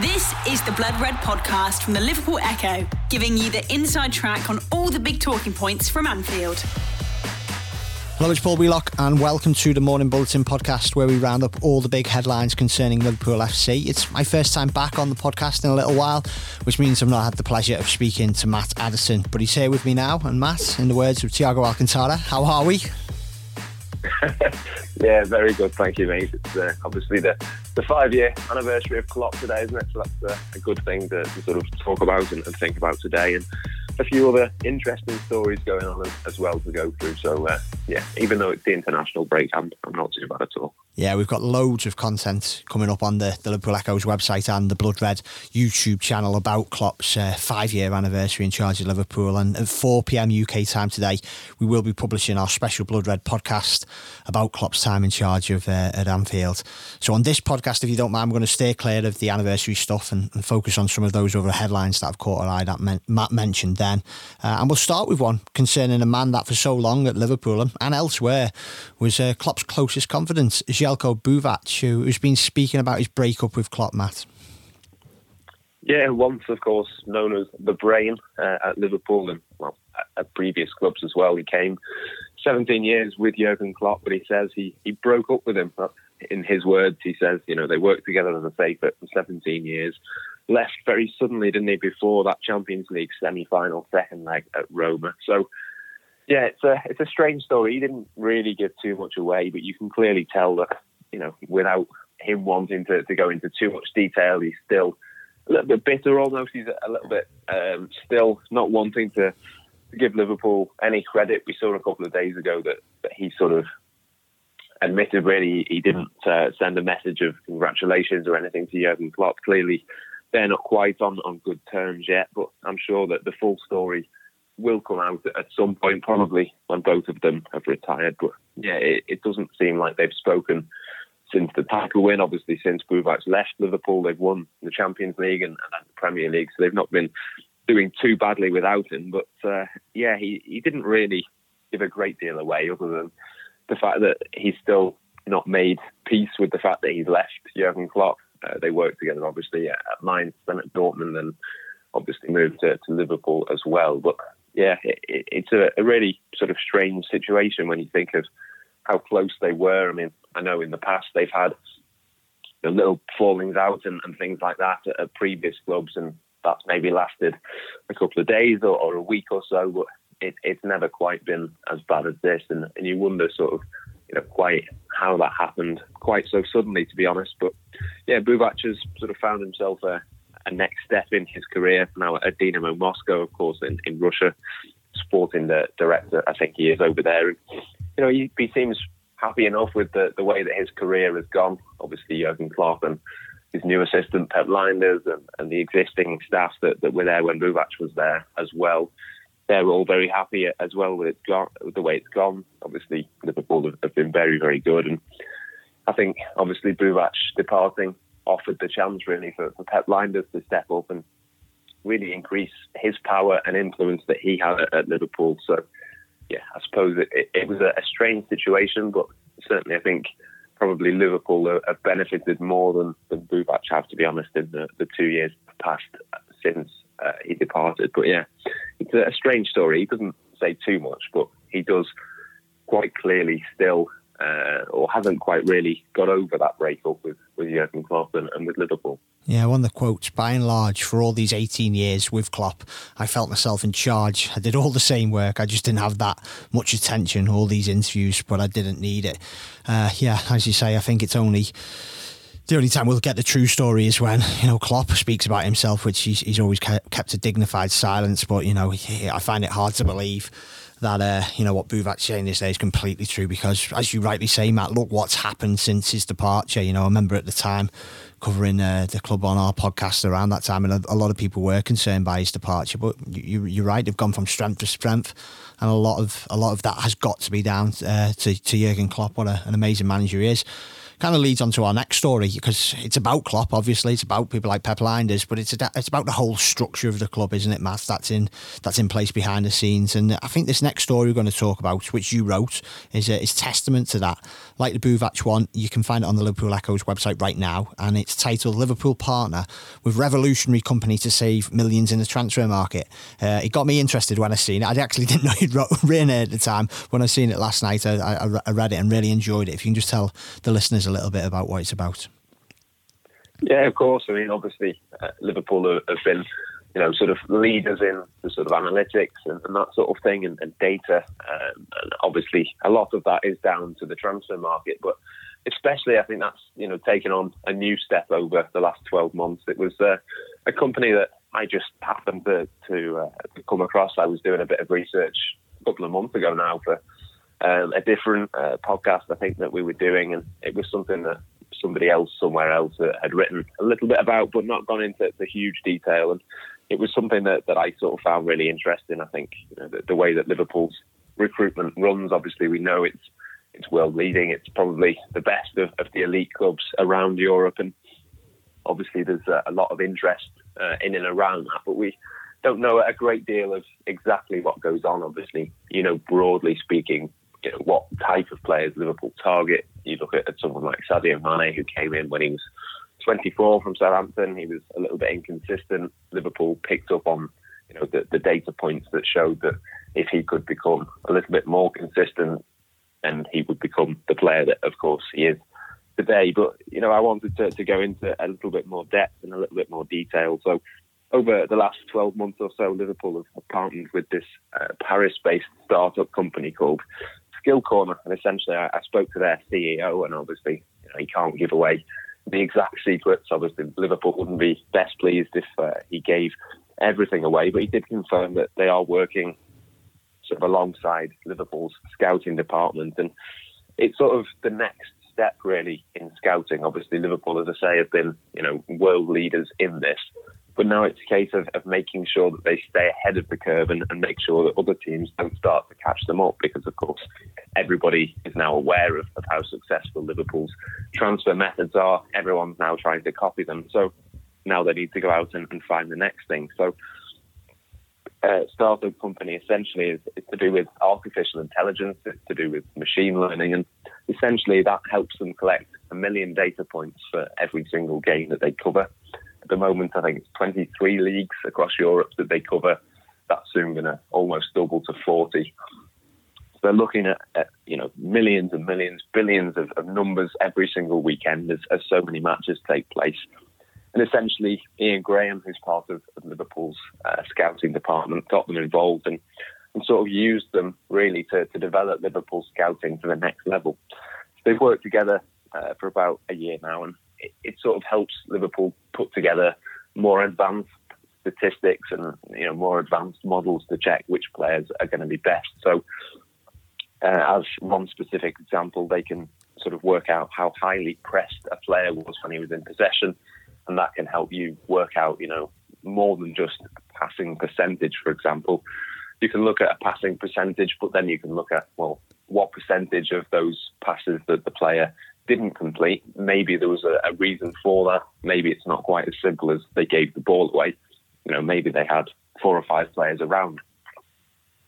This is the Blood Red podcast from the Liverpool Echo, giving you the inside track on all the big talking points from Anfield. Hello, it's Paul Wheelock, and welcome to the Morning Bulletin podcast, where we round up all the big headlines concerning Liverpool FC. It's my first time back on the podcast in a little while, which means I've not had the pleasure of speaking to Matt Addison, but he's here with me now. And Matt, in the words of Thiago Alcantara, how are we? yeah, very good. Thank you, mate. It's uh, obviously the, the five year anniversary of Klopp today, isn't it? So that's uh, a good thing to, to, sort of talk about and, and, think about today. And a few other interesting stories going on as, as well to go through. So, uh, yeah, even though it's the international break, I'm, I'm not too bad at all. Yeah, we've got loads of content coming up on the, the Liverpool Echo's website and the Blood Red YouTube channel about Klopp's uh, five year anniversary in charge of Liverpool. And at 4 pm UK time today, we will be publishing our special Blood Red podcast about Klopp's time in charge of uh, at Anfield. So, on this podcast, if you don't mind, we're going to stay clear of the anniversary stuff and, and focus on some of those other headlines that I've caught our eye that Matt mentioned then. Uh, and we'll start with one concerning a man that for so long at Liverpool and, elsewhere was uh, Klopp's closest confidant. Željko Buvac, who, who's been speaking about his breakup with Klopp, Matt. Yeah, once, of course, known as the brain uh, at Liverpool and, well, at previous clubs as well. He came 17 years with Jurgen Klopp, but he says he, he broke up with him. In his words, he says, you know, they worked together, as say, for, for 17 years. Left very suddenly, didn't he, before that Champions League semi final second leg at Roma. So, yeah, it's a it's a strange story. He didn't really give too much away, but you can clearly tell that you know without him wanting to, to go into too much detail, he's still a little bit bitter almost. He's a little bit um, still not wanting to, give Liverpool any credit. We saw a couple of days ago that, that he sort of admitted really he didn't uh, send a message of congratulations or anything to Jurgen Klopp. Clearly, they're not quite on, on good terms yet, but I'm sure that the full story will come out at some point, probably when both of them have retired. But yeah, it, it doesn't seem like they've spoken since the title win. Obviously, since Buvac left Liverpool, they've won the Champions League and, and the Premier League, so they've not been doing too badly without him. But uh, yeah, he, he didn't really give a great deal away, other than the fact that he's still not made peace with the fact that he's left Jurgen Klopp. Uh, they worked together, obviously, at Mainz, then at Dortmund, and obviously moved to, to Liverpool as well. But yeah, it, it's a, a, really sort of strange situation when you think of how close they were. I mean, I know in the past they've had little fallings out and, and, things like that at, at, previous clubs, and that's maybe lasted a couple of days or, or a week or so. But it, it's never quite been as bad as this, and, and you wonder sort of you know quite how that happened quite so suddenly, to be honest. But yeah, Buvac has sort of found himself a, a next step in his career now at Dynamo Moscow, of course, in, in Russia, sporting the director. I think he is over there. And, you know, he, he seems happy enough with the, the way that his career has gone. Obviously, Jurgen Klopp and his new assistant Pep Lijnders and, and the existing staff that, that were there when Buvac was there as well. They're all very happy as well with, it gone, with the way it's gone. Obviously, Liverpool have, have been very, very good. And I think, obviously, Buvac departing offered the chance really for, for Pep Lijnders to step up and really increase his power and influence that he had at, at Liverpool. So, yeah, I suppose it, it, was a, a, strange situation, but certainly I think probably Liverpool have benefited more than, than Buvac have, to be honest, in the, the two years past since uh, he departed. But yeah, it's a strange story. He doesn't say too much, but he does quite clearly still uh, or hasn't quite really got over that breakup with, with Jurgen Klopp and, and, with Liverpool. Yeah, one of the quotes, by and large, for all these 18 years with Klopp, I felt myself in charge. I did all the same work. I just didn't have that much attention, all these interviews, but I didn't need it. Uh, yeah, as you say, I think it's only the only time we'll get the true story is when you know Klopp speaks about himself, which he's, he's always kept a dignified silence. But you know, I find it hard to believe that uh, you know what Buvac's saying this day is completely true because, as you rightly say, Matt, look what's happened since his departure. You know, I remember at the time covering uh, the club on our podcast around that time, and a, a, lot of people were concerned by his departure. But you, are right; they've gone from strength to strength, and a lot of a lot of that has got to be down uh, to, to Jurgen Klopp. What a, an amazing manager he is kind of leads on to our next story because it's about Klopp. Obviously, it's about people like Pep Lijnders, but it's a, it's about the whole structure of the club, isn't it, Matt? That's in that's in place behind the scenes. And I think this next story we're going to talk about, which you wrote, is uh, is testament to that. Like the Buvac one, you can find it on the Liverpool Echo's website right now, and it's titled "Liverpool Partner with Revolutionary Company to Save Millions in the Transfer Market." Uh, it got me interested when I seen it. I actually didn't know you'd written it at the time. When I seen it last night, I, I, I read it and really enjoyed it. If you can just tell the listeners a little bit about what it's about. Yeah, of course. I mean, obviously, uh, Liverpool have been, you know, sort of leaders in the sort of analytics and, and that sort of thing and, and data. Um, and obviously, a lot of that is down to the transfer market. But especially, I think that's, you know, taken on a new step over the last 12 months. It was uh, a company that I just happened to, to, uh, to come across. I was doing a bit of research a couple of months ago now for um, a different uh, podcast, I think, that we were doing. And it was something that somebody else somewhere else had written a little bit about, but not gone into the huge detail. And it was something that, that I sort of found really interesting. I think you know, the, the, way that Liverpool's recruitment runs, obviously, we know it's it's world leading. It's probably the best of, of the elite clubs around Europe, and obviously there's a, a lot of interest uh, in and around that. But we don't know a great deal of exactly what goes on. Obviously, you know, broadly speaking, you know, what type of players Liverpool target. You look at, someone like Sadio Mane, who came in when he was 24 from Southampton. He was a little bit inconsistent. Liverpool picked up on you know the, the data points that showed that if he could become a little bit more consistent, then he would become the player that, of course, he is today. But you know, I wanted to, to go into a little bit more depth and a little bit more detail. So over the last 12 months or so, Liverpool have partnered with this uh, Paris-based startup company called Skill Corner, and essentially, I, I spoke to their CEO, and obviously, you know, he can't give away the exact secrets. Obviously, Liverpool wouldn't be best pleased if uh, he gave everything away, but he did confirm that they are working sort of alongside Liverpool's scouting department, and it's sort of the next step really in scouting. Obviously, Liverpool, as I say, have been you know world leaders in this, but now it's a case of, of making sure that they stay ahead of the curve and, and make sure that other teams don't start to catch them up because, of course, everybody is now aware of, of how successful Liverpool's transfer methods are. Everyone's now trying to copy them. So now they need to go out and, and find the next thing. So uh, startup company essentially is, is, to do with artificial intelligence, it's to do with machine learning, and essentially that helps them collect a million data points for every single game that they cover. The moment, I think it's 23 leagues across Europe that they cover. That's soon going to almost double to 40. So they're looking at, at, you know millions and millions, billions of, of numbers every single weekend as, as, so many matches take place. And essentially, Ian Graham, who's part of, of Liverpool's uh, scouting department, got them involved and, and sort of used them really to, to develop Liverpool scouting to the next level. So they've worked together uh, for about a year now, and it, it sort of helps Liverpool put together more advanced statistics and you know more advanced models to check which players are going to be best. So, uh, as one specific example, they can sort of work out how highly pressed a player was when he was in possession, and that can help you work out you know more than just passing percentage, for example. You can look at a passing percentage, but then you can look at well, what percentage of those passes that the player didn't complete. Maybe there was a, a, reason for that. Maybe it's not quite as simple as they gave the ball away. You know, maybe they had four or five players around.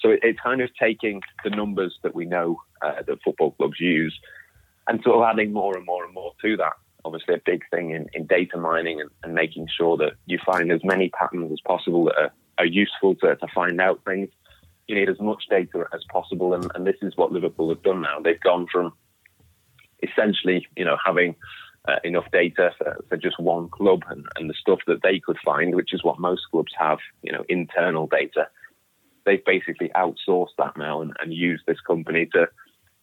So it, it's kind of taking the numbers that we know uh, that football clubs use and sort of adding more and more and more to that. Obviously, a big thing in, in data mining and, and, making sure that you find as many patterns as possible that are, are useful to, to find out things. You need as much data as possible, and, and this is what Liverpool have done now. They've gone from essentially, you know, having uh, enough data for, for, just one club and, and the stuff that they could find, which is what most clubs have, you know, internal data. They've basically outsourced that now and, and used this company to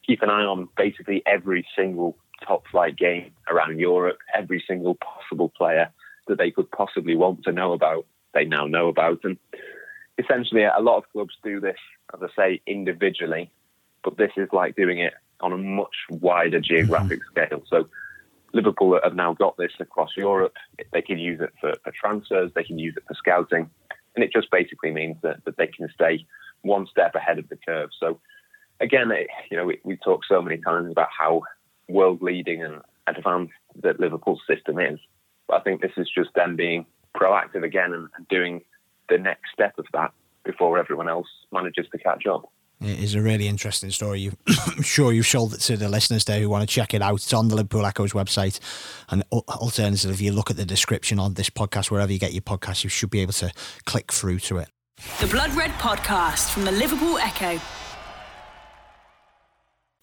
keep an eye on basically every single top flight game around Europe, every single possible player that they could possibly want to know about, they now know about. And essentially, a lot of clubs do this, as I say, individually, but this is like doing it on a much wider geographic mm-hmm. scale. So Liverpool have now got this across Europe. They can use it for, for, transfers, they can use it for scouting, and it just basically means that, that they can stay one step ahead of the curve. So again, it, you know, we, we talk so many times about how world leading and advanced that Liverpool's system is. But I think this is just them being proactive again and, and doing the next step of that before everyone else manages to catch up. It is a really interesting story. You, I'm sure you've sold it to the listeners there who want to check it out. It's on the Liverpool Echo's website. And alternatively, if you look at the description on this podcast, wherever you get your podcast, you should be able to click through to it. The Blood Red Podcast from the Liverpool Echo.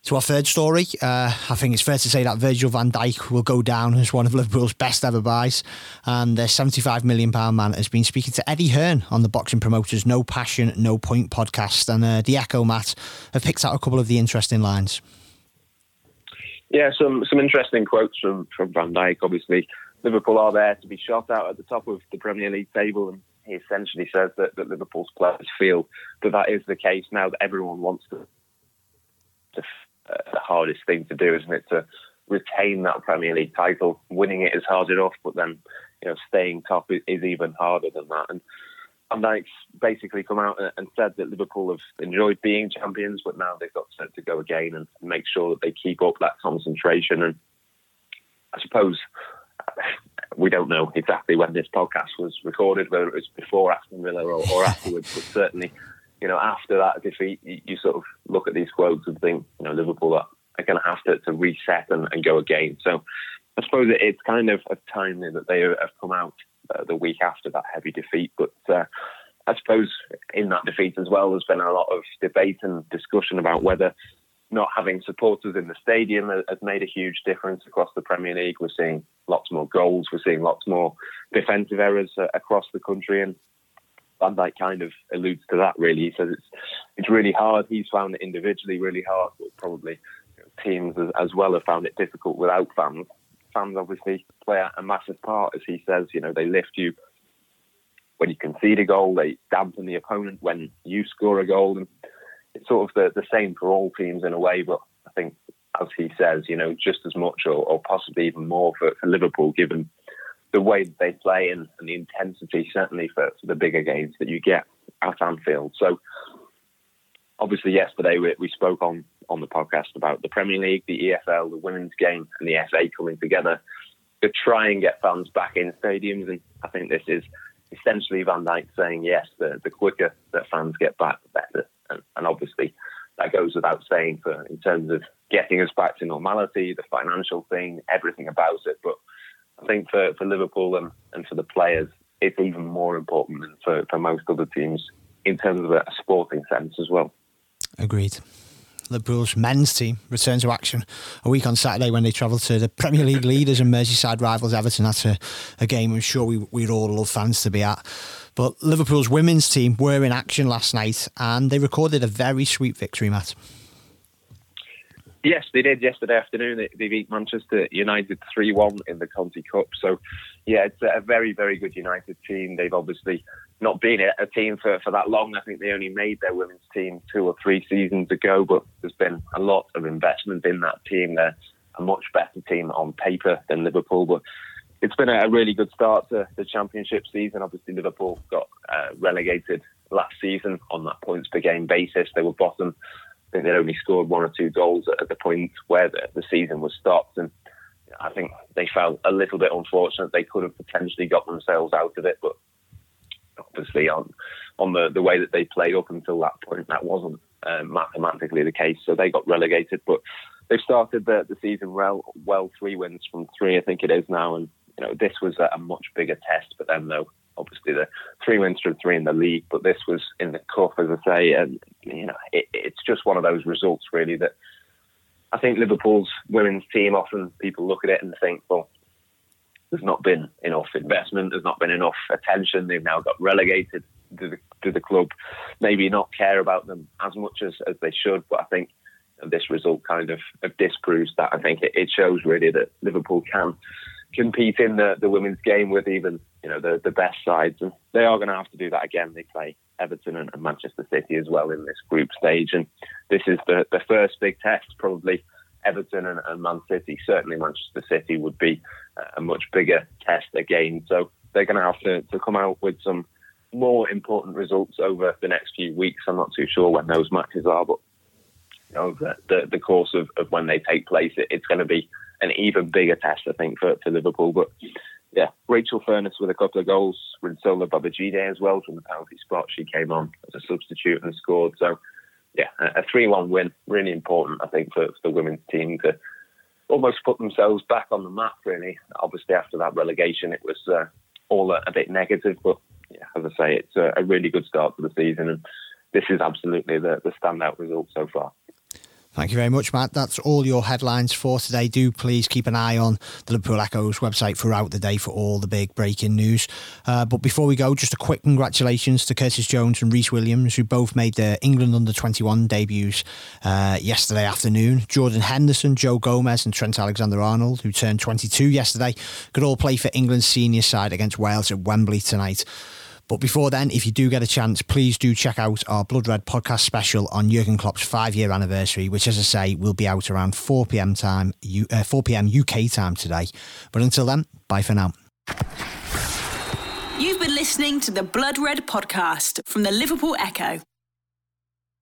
To our third story, uh, I think it's fair to say that Virgil van Dijk will go down as one of Liverpool's best ever buys. And the £75 million man has been speaking to Eddie Hearn on the boxing promoters No Passion, No Point podcast. And uh, the Echo, Matt, have picked out a couple of the interesting lines. Yeah, some, some interesting quotes from, from Van Dijk. Obviously, Liverpool are there to be shot out at the top of the Premier League table. And he essentially says that, that Liverpool's players feel that that is the case now that everyone wants to, to the hardest thing to do, isn't it? To retain that Premier League title, winning it is hard enough, but then you know staying top is, is even harder than that. And Van Dijk's basically come out and said that Liverpool have enjoyed being champions, but now they've got to, to go again and make sure that they keep up that concentration. And I suppose uh, we don't know exactly when this podcast was recorded, whether it was before Aston Villa or, or afterwards, but certainly you know, after that defeat, you, sort of look at these quotes and think, you know, Liverpool are, are going to have to, to reset and, and, go again. So I suppose it's kind of timely that they have come out uh, the week after that heavy defeat. But uh, I suppose in that defeat as well, there's been a lot of debate and discussion about whether not having supporters in the stadium has made a huge difference across the Premier League. We're seeing lots more goals, we're seeing lots more defensive errors uh, across the country, and Van Dijk kind of alludes to that. Really, he says it's it's really hard. He's found it individually really hard, but probably teams as, as, well have found it difficult without fans. Fans obviously play a, a massive part, as he says. You know, they lift you when you concede a goal. They dampen the opponent when you score a goal, and it's sort of the the same for all teams in a way. But I think, as he says, you know, just as much or, or possibly even more for, for Liverpool, given the way that they play and, and the intensity, certainly for, for, the bigger games that you get at Anfield. So, obviously, yesterday we, we spoke on on the podcast about the Premier League, the EFL, the women's game, and the FA coming together to try and get fans back in stadiums. And I think this is essentially Van Dijk saying yes, the, the quicker that fans get back, the better. And, and obviously, that goes without saying for in terms of getting us back to normality, the financial thing, everything about it. But I think for, for Liverpool and, and for the players, it's even more important than for, for most other teams in terms of a sporting sense as well. Agreed. Liverpool's men's team return to action a week on Saturday when they travel to the Premier League leaders and Merseyside rivals Everton. That's a, a game I'm sure we, we'd all love fans to be at. But Liverpool's women's team were in action last night and they recorded a very sweet victory, Matt. Yes, they did yesterday afternoon. They, they beat Manchester United 3 1 in the Conti Cup. So, yeah, it's a very, very good United team. They've obviously not been a team for, for that long. I think they only made their women's team two or three seasons ago, but there's been a lot of investment in that team. They're a much better team on paper than Liverpool, but it's been a really good start to the championship season. Obviously, Liverpool got uh, relegated last season on that points per game basis. They were bottom think they'd only scored one or two goals at the point where the, the season was stopped. And I think they felt a little bit unfortunate. They could have potentially got themselves out of it, but obviously on on the, the way that they played up until that point, that wasn't uh, mathematically the case. So they got relegated, but they've started the, the season well. Well, three wins from three, I think it is now, and you know this was a much bigger test for them though obviously the three wins from three in the league, but this was in the cup, as I say, and you know it, it's just one of those results really that I think Liverpool's women's team often people look at it and think, well, there's not been enough investment, there's not been enough attention. They've now got relegated to the, to the club, maybe not care about them as much as, as they should, but I think this result kind of, of disproves that. I think it, it shows really that Liverpool can compete in the, the women's game with even you know the the best sides, and they are going to have to do that again. They play Everton and, and, Manchester City as well in this group stage, and this is the the first big test. Probably Everton and, and Man City, certainly Manchester City would be a much bigger test again. So they're going to have to to come out with some more important results over the next few weeks. I'm not too sure when those matches are, but know the the, the course of, of when they take place, it, it's going to be an even bigger test, I think, for, for Liverpool. But yeah, Rachel Furness with a couple of goals, Rinsola Babajide as well from the penalty spot. She came on as a substitute and scored. So yeah, a 3 1 win, really important, I think, for, for the women's team to almost put themselves back on the map, really. Obviously, after that relegation, it was uh, all a, a, bit negative, but yeah, as I say, it's a, a, really good start to the season, and this is absolutely the, the standout result so far. Thank you very much, Matt. That's all your headlines for today. Do please keep an eye on the Liverpool Echo's website throughout the day for all the big breaking news. Uh, but before we go, just a quick congratulations to Curtis Jones and Rhys Williams, who both made their England under 21 debuts uh, yesterday afternoon. Jordan Henderson, Joe Gomez, and Trent Alexander Arnold, who turned 22 yesterday, could all play for England's senior side against Wales at Wembley tonight. But before then, if you do get a chance, please do check out our Blood Red podcast special on Jurgen Klopp's five year anniversary, which, as I say, will be out around 4 pm time, uh, 4 pm UK time today. But until then, bye for now. You've been listening to the Blood Red podcast from the Liverpool Echo.